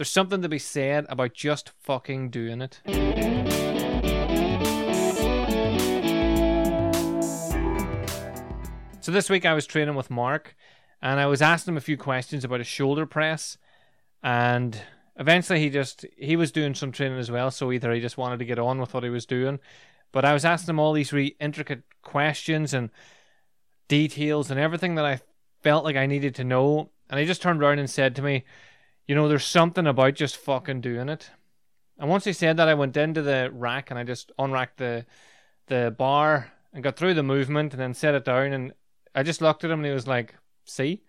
there's something to be said about just fucking doing it. So this week I was training with Mark and I was asking him a few questions about a shoulder press and eventually he just he was doing some training as well so either he just wanted to get on with what he was doing but I was asking him all these really intricate questions and details and everything that I felt like I needed to know and he just turned around and said to me you know there's something about just fucking doing it and once he said that I went into the rack and I just unracked the the bar and got through the movement and then set it down and I just looked at him and he was like, see?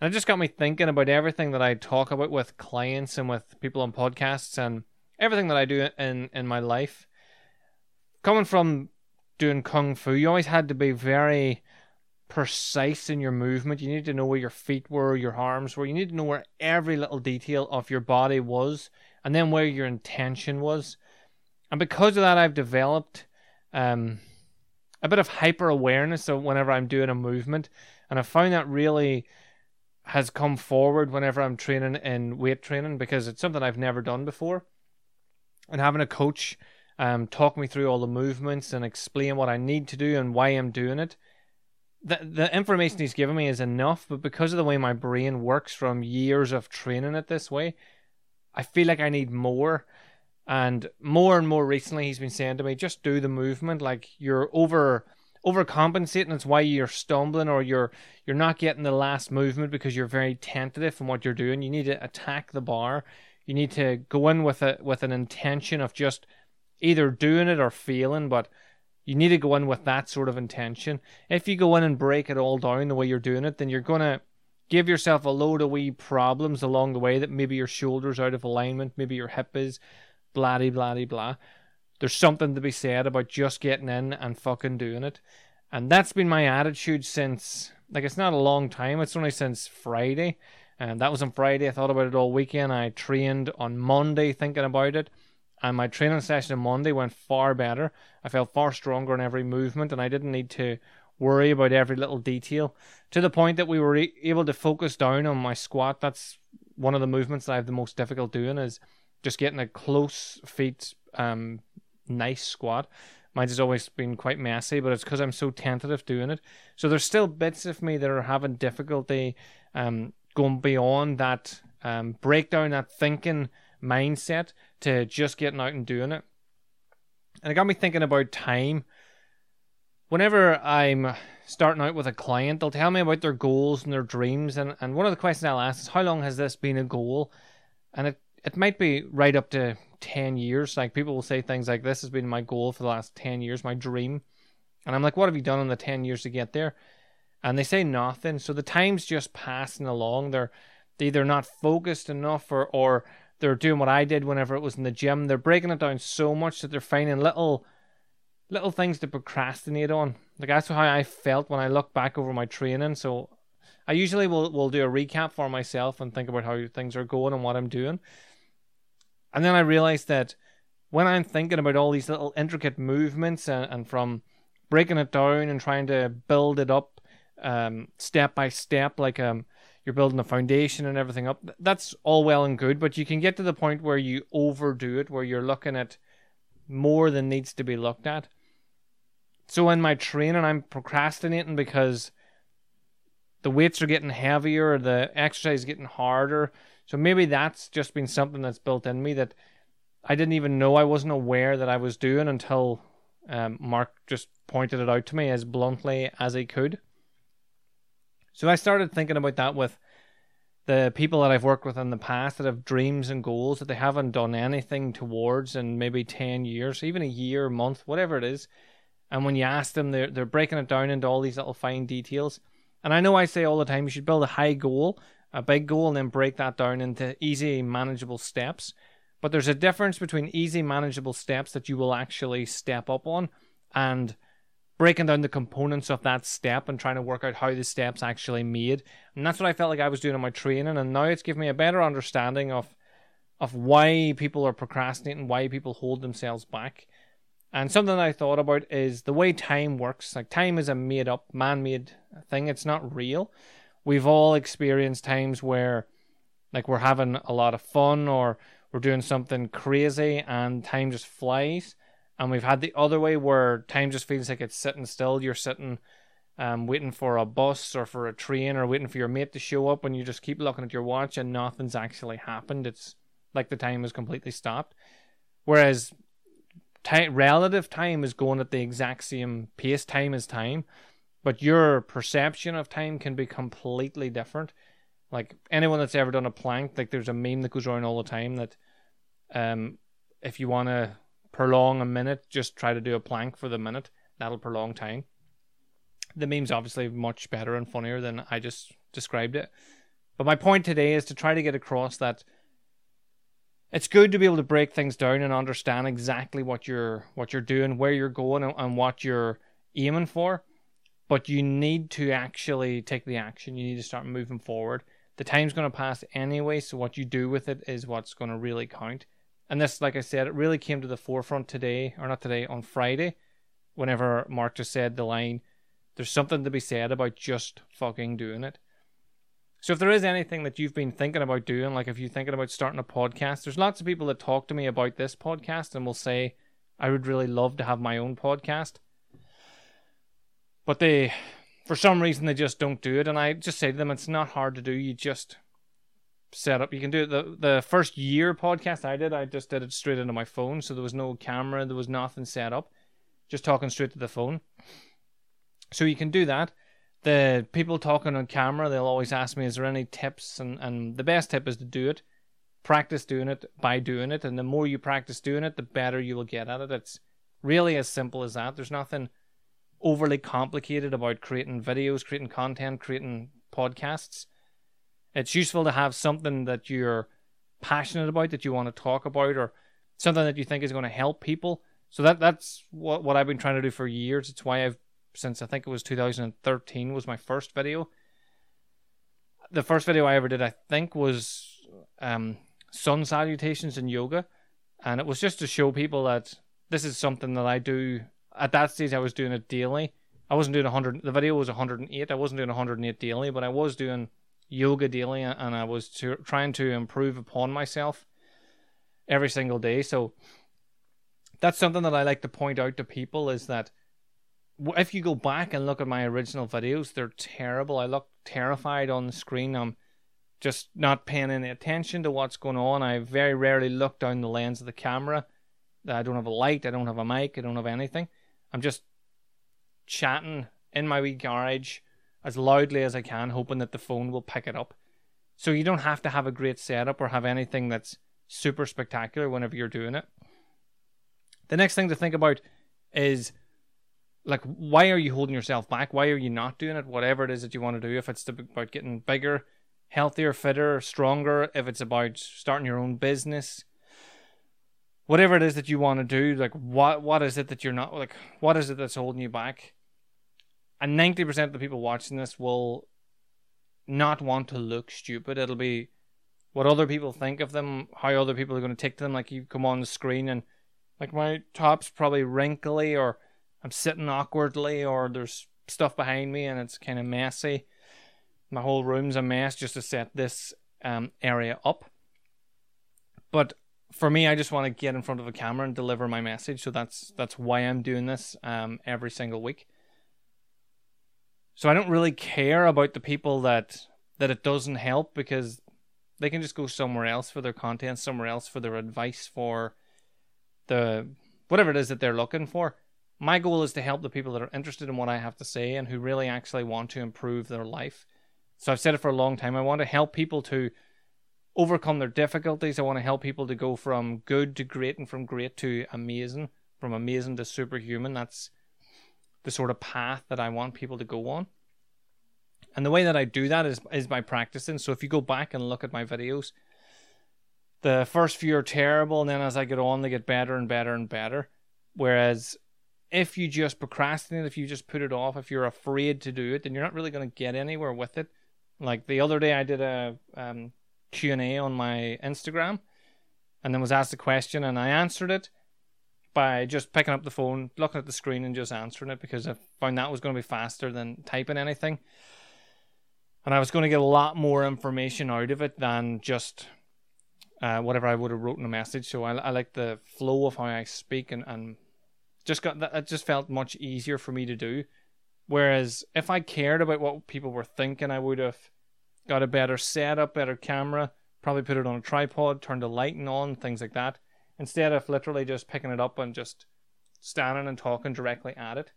And it just got me thinking about everything that I talk about with clients and with people on podcasts and everything that I do in, in my life. Coming from doing kung fu, you always had to be very precise in your movement. You need to know where your feet were, your arms were. You need to know where every little detail of your body was, and then where your intention was. And because of that, I've developed um, a bit of hyper awareness of whenever I'm doing a movement, and I found that really has come forward whenever I'm training in weight training because it's something I've never done before. And having a coach um, talk me through all the movements and explain what I need to do and why I'm doing it. The, the information he's given me is enough, but because of the way my brain works from years of training it this way, I feel like I need more. And more and more recently, he's been saying to me, just do the movement. Like you're over overcompensating. It's why you're stumbling or you're you're not getting the last movement because you're very tentative in what you're doing. You need to attack the bar. You need to go in with a with an intention of just either doing it or failing, but you need to go in with that sort of intention. If you go in and break it all down the way you're doing it, then you're gonna give yourself a load of wee problems along the way that maybe your shoulders out of alignment, maybe your hip is, blah blah blah. There's something to be said about just getting in and fucking doing it. And that's been my attitude since, like, it's not a long time. It's only since Friday. And that was on Friday. I thought about it all weekend. I trained on Monday thinking about it. And my training session on Monday went far better. I felt far stronger in every movement, and I didn't need to worry about every little detail to the point that we were able to focus down on my squat. That's one of the movements that I have the most difficult doing is just getting a close feet, um, nice squat. Mine has always been quite messy, but it's because I'm so tentative doing it. So there's still bits of me that are having difficulty um, going beyond that um, breakdown, that thinking mindset to just getting out and doing it. And it got me thinking about time. Whenever I'm starting out with a client, they'll tell me about their goals and their dreams. And, and one of the questions I'll ask is, How long has this been a goal? And it it might be right up to 10 years. Like people will say things like, This has been my goal for the last 10 years, my dream. And I'm like, What have you done in the 10 years to get there? And they say nothing. So the time's just passing along. They're, they're either not focused enough or, or they're doing what I did whenever it was in the gym. They're breaking it down so much that they're finding little little things to procrastinate on. Like that's how I felt when I look back over my training. So I usually will will do a recap for myself and think about how things are going and what I'm doing. And then I realized that when I'm thinking about all these little intricate movements and, and from breaking it down and trying to build it up um, step by step, like um, you're building a foundation and everything up, that's all well and good. But you can get to the point where you overdo it, where you're looking at more than needs to be looked at. So in my training, I'm procrastinating because the weights are getting heavier, the exercise is getting harder. So maybe that's just been something that's built in me that I didn't even know I wasn't aware that I was doing until um, Mark just pointed it out to me as bluntly as he could. So I started thinking about that with the people that I've worked with in the past that have dreams and goals that they haven't done anything towards in maybe 10 years, even a year, month, whatever it is. And when you ask them, they're, they're breaking it down into all these little fine details. And I know I say all the time you should build a high goal a big goal and then break that down into easy, manageable steps. But there's a difference between easy, manageable steps that you will actually step up on and breaking down the components of that step and trying to work out how the steps actually made. And that's what I felt like I was doing in my training. And now it's given me a better understanding of of why people are procrastinating, why people hold themselves back. And something I thought about is the way time works. Like time is a made up, man made thing. It's not real we've all experienced times where like we're having a lot of fun or we're doing something crazy and time just flies. And we've had the other way where time just feels like it's sitting still. You're sitting um, waiting for a bus or for a train or waiting for your mate to show up and you just keep looking at your watch and nothing's actually happened. It's like the time has completely stopped. Whereas time, relative time is going at the exact same pace. Time is time, but your perception of time can be completely different. Like anyone that's ever done a plank, like there's a meme that goes around all the time that um, if you want to prolong a minute, just try to do a plank for the minute. That'll prolong time. The meme's obviously much better and funnier than I just described it. But my point today is to try to get across that it's good to be able to break things down and understand exactly what you're what you're doing, where you're going, and, and what you're aiming for. But you need to actually take the action. You need to start moving forward. The time's going to pass anyway, so what you do with it is what's going to really count. And this, like I said, it really came to the forefront today, or not today, on Friday, whenever Mark just said the line, there's something to be said about just fucking doing it. So if there is anything that you've been thinking about doing, like if you're thinking about starting a podcast, there's lots of people that talk to me about this podcast and will say, I would really love to have my own podcast. But they, for some reason, they just don't do it. And I just say to them, it's not hard to do. You just set up. You can do it. The, the first year podcast I did, I just did it straight into my phone. So there was no camera, there was nothing set up, just talking straight to the phone. So you can do that the people talking on camera, they'll always ask me, is there any tips? And, and the best tip is to do it. Practice doing it by doing it. And the more you practice doing it, the better you will get at it. It's really as simple as that. There's nothing overly complicated about creating videos, creating content, creating podcasts. It's useful to have something that you're passionate about, that you want to talk about, or something that you think is going to help people. So that that's what, what I've been trying to do for years. It's why I've since I think it was 2013 was my first video. The first video I ever did, I think, was um, sun salutations in yoga, and it was just to show people that this is something that I do. At that stage, I was doing it daily. I wasn't doing 100. The video was 108. I wasn't doing 108 daily, but I was doing yoga daily, and I was to, trying to improve upon myself every single day. So that's something that I like to point out to people is that if you go back and look at my original videos, they're terrible. I look terrified on the screen. I'm just not paying any attention to what's going on. I very rarely look down the lens of the camera. I don't have a light. I don't have a mic. I don't have anything. I'm just chatting in my wee garage as loudly as I can, hoping that the phone will pick it up. So you don't have to have a great setup or have anything that's super spectacular whenever you're doing it. The next thing to think about is like why are you holding yourself back why are you not doing it whatever it is that you want to do if it's about getting bigger healthier fitter stronger if it's about starting your own business whatever it is that you want to do like what what is it that you're not like what is it that's holding you back and 90% of the people watching this will not want to look stupid it'll be what other people think of them how other people are going to take to them like you come on the screen and like my top's probably wrinkly or I'm sitting awkwardly or there's stuff behind me and it's kind of messy. My whole room's a mess just to set this um, area up. But for me, I just want to get in front of a camera and deliver my message. So that's that's why I'm doing this um, every single week. So I don't really care about the people that that it doesn't help because they can just go somewhere else for their content, somewhere else for their advice, for the whatever it is that they're looking for my goal is to help the people that are interested in what I have to say and who really actually want to improve their life. So I've said it for a long time. I want to help people to overcome their difficulties. I want to help people to go from good to great and from great to amazing, from amazing to superhuman. That's the sort of path that I want people to go on. And the way that I do that is is by practicing. So if you go back and look at my videos, the first few are terrible, and then as I get on, they get better and better and better. Whereas if you just procrastinate, if you just put it off, if you're afraid to do it, then you're not really going to get anywhere with it. Like the other day, I did a um, Q&A on my Instagram and then was asked a question and I answered it by just picking up the phone, looking at the screen and just answering it because I found that was going to be faster than typing anything. and I was going to get a lot more information out of it than just uh, whatever I would have wrote in a message. So I, I like the flow of how I speak, and, and just got that. It just felt much easier for me to do. Whereas if I cared about what people were thinking, I would have got a better setup, better camera, probably put it on a tripod, turned the lighting on, things like that, instead of literally just picking it up and just standing and talking directly at it.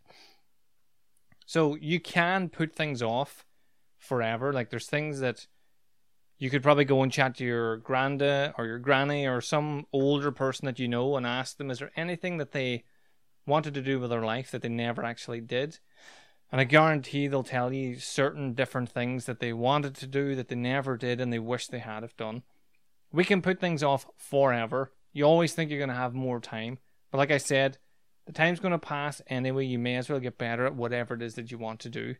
So you can put things off forever. Like there's things that you could probably go and chat to your granda or your granny or some older person that you know and ask them, is there anything that they wanted to do with their life that they never actually did? And I guarantee they'll tell you certain different things that they wanted to do that they never did and they wish they had have done. We can put things off forever. You always think you're going to have more time. But like I said, the time's going to pass anyway. You may as well get better at whatever it is that you want to do.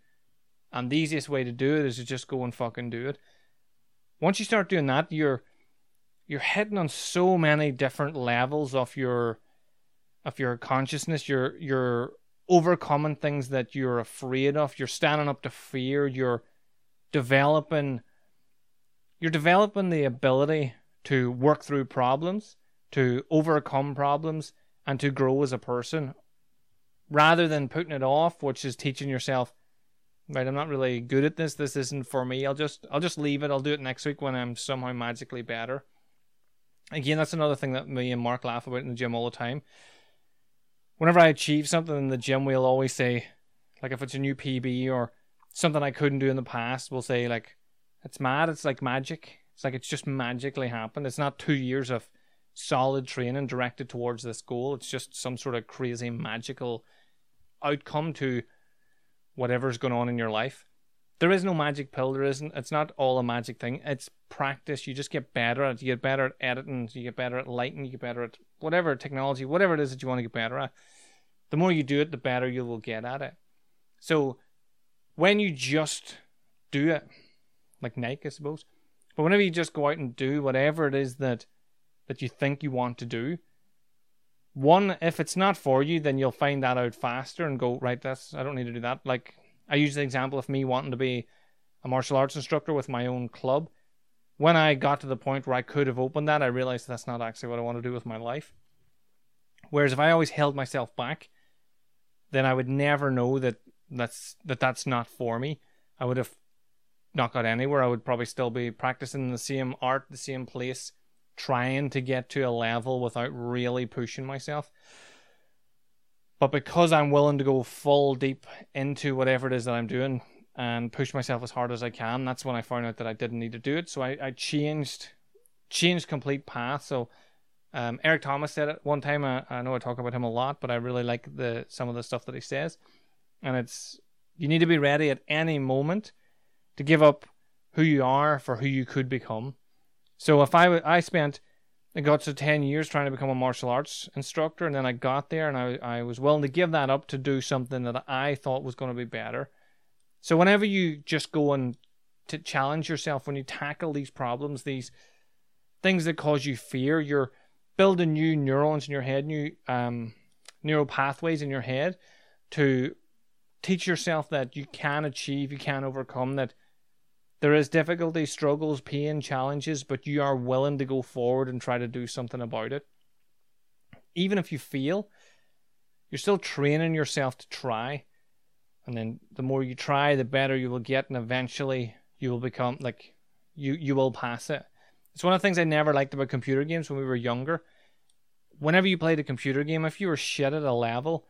And the easiest way to do it is to just go and fucking do it. Once you start doing that, you're you're hitting on so many different levels of your of your consciousness. You're you're overcoming things that you're afraid of. You're standing up to fear. You're developing you're developing the ability to work through problems, to overcome problems, and to grow as a person rather than putting it off, which is teaching yourself, right, I'm not really good at this, this isn't for me. I'll just I'll just leave it. I'll do it next week when I'm somehow magically better. Again, that's another thing that me and Mark laugh about in the gym all the time whenever I achieve something in the gym, we'll always say, like if it's a new PB or something I couldn't do in the past, we'll say like, it's mad. It's like magic. It's like it's just magically happened. It's not two years of solid training directed towards this goal. It's just some sort of crazy magical outcome to whatever's going on in your life. There is no magic pill. There isn't. It's not all a magic thing. It's practice. You just get better at. It. You get better at editing. You get better at lighting. You get better at whatever technology, whatever it is that you want to get better at, the more you do it, the better you will get at it. So when you just do it, like Nike, I suppose, but whenever you just go out and do whatever it is that that you think you want to do, one, if it's not for you, then you'll find that out faster and go, right, that's I don't need to do that. Like I use the example of me wanting to be a martial arts instructor with my own club when I got to the point where I could have opened that, I realized that's not actually what I want to do with my life. Whereas if I always held myself back, then I would never know that that's that that's not for me. I would have not got anywhere. I would probably still be practicing the same art, the same place, trying to get to a level without really pushing myself. But because I'm willing to go full deep into whatever it is that I'm doing, and push myself as hard as I can. That's when I found out that I didn't need to do it. So I, I changed changed complete path. So um, Eric Thomas said it one time. I, I know I talk about him a lot, but I really like the some of the stuff that he says. And it's you need to be ready at any moment to give up who you are for who you could become. So if I I spent I got to 10 years trying to become a martial arts instructor and then I got there and I, I was willing to give that up to do something that I thought was going to be better. So whenever you just go and to challenge yourself, when you tackle these problems, these things that cause you fear, you're building new neurons in your head, new um, neural pathways in your head to teach yourself that you can achieve, you can overcome, that there is difficulty, struggles, pain, challenges, but you are willing to go forward and try to do something about it. Even if you fail, you're still training yourself to try and then the more you try, the better you will get, and eventually you will become like you you will pass it. It's one of the things I never liked about computer games when we were younger. Whenever you played a computer game, if you were shit at a level,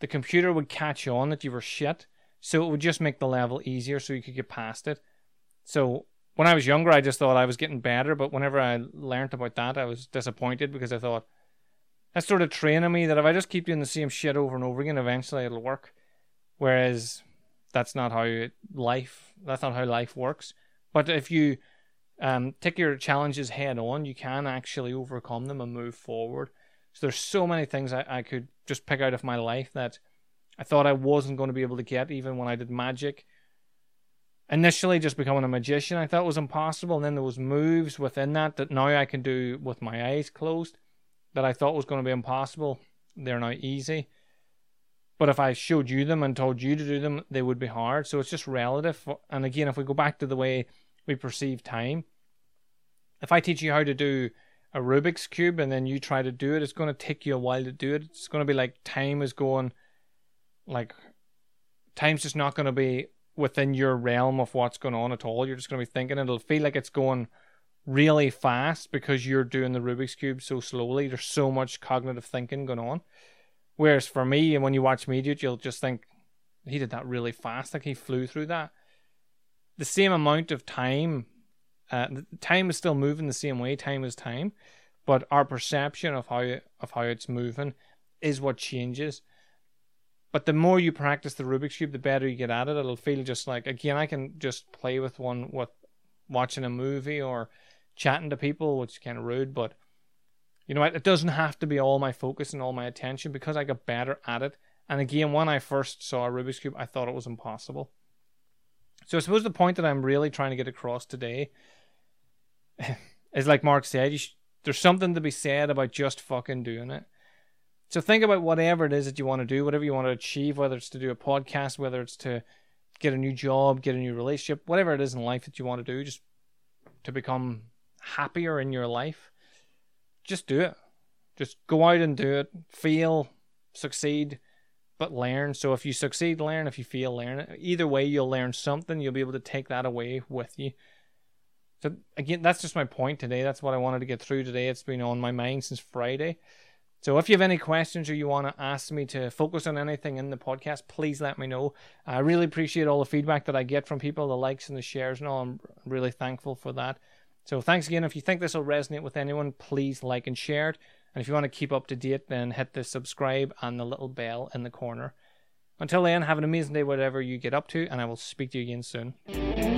the computer would catch on that you were shit, so it would just make the level easier so you could get past it. So when I was younger, I just thought I was getting better, but whenever I learned about that, I was disappointed because I thought that's sort of training me that if I just keep doing the same shit over and over again, eventually it'll work. Whereas that's not how it, life that's not how life works. But if you um, take your challenges head on, you can actually overcome them and move forward. So there's so many things I, I could just pick out of my life that I thought I wasn't going to be able to get even when I did magic. Initially, just becoming a magician, I thought was impossible, and then there was moves within that that now I can do with my eyes closed that I thought was going to be impossible. They're now easy. But if I showed you them and told you to do them, they would be hard. So it's just relative. And again, if we go back to the way we perceive time, if I teach you how to do a Rubik's Cube and then you try to do it, it's going to take you a while to do it. It's going to be like time is going, like, time's just not going to be within your realm of what's going on at all. You're just going to be thinking it'll feel like it's going really fast because you're doing the Rubik's Cube so slowly. There's so much cognitive thinking going on. Whereas for me, and when you watch me do it, you'll just think he did that really fast, like he flew through that. The same amount of time, uh, time is still moving the same way. Time is time, but our perception of how of how it's moving is what changes. But the more you practice the Rubik's cube, the better you get at it. It'll feel just like again, I can just play with one with watching a movie or chatting to people, which is kind of rude, but you know what? It doesn't have to be all my focus and all my attention because I got better at it. And again, when I first saw a Rubik's Cube, I thought it was impossible. So I suppose the point that I'm really trying to get across today is like Mark said, sh- there's something to be said about just fucking doing it. So think about whatever it is that you want to do, whatever you want to achieve, whether it's to do a podcast, whether it's to get a new job, get a new relationship, whatever it is in life that you want to do, just to become happier in your life, just do it. Just go out and do it. Fail, succeed, but learn. So if you succeed, learn. If you fail, learn. Either way, you'll learn something. You'll be able to take that away with you. So again, that's just my point today. That's what I wanted to get through today. It's been on my mind since Friday. So if you have any questions or you want to ask me to focus on anything in the podcast, please let me know. I really appreciate all the feedback that I get from people, the likes and the shares and all. I'm really thankful for that. So thanks again. If you think this will resonate with anyone, please like and share it. And if you want to keep up to date, then hit the subscribe and the little bell in the corner. Until then, have an amazing day, whatever you get up to, and I will speak to you again soon.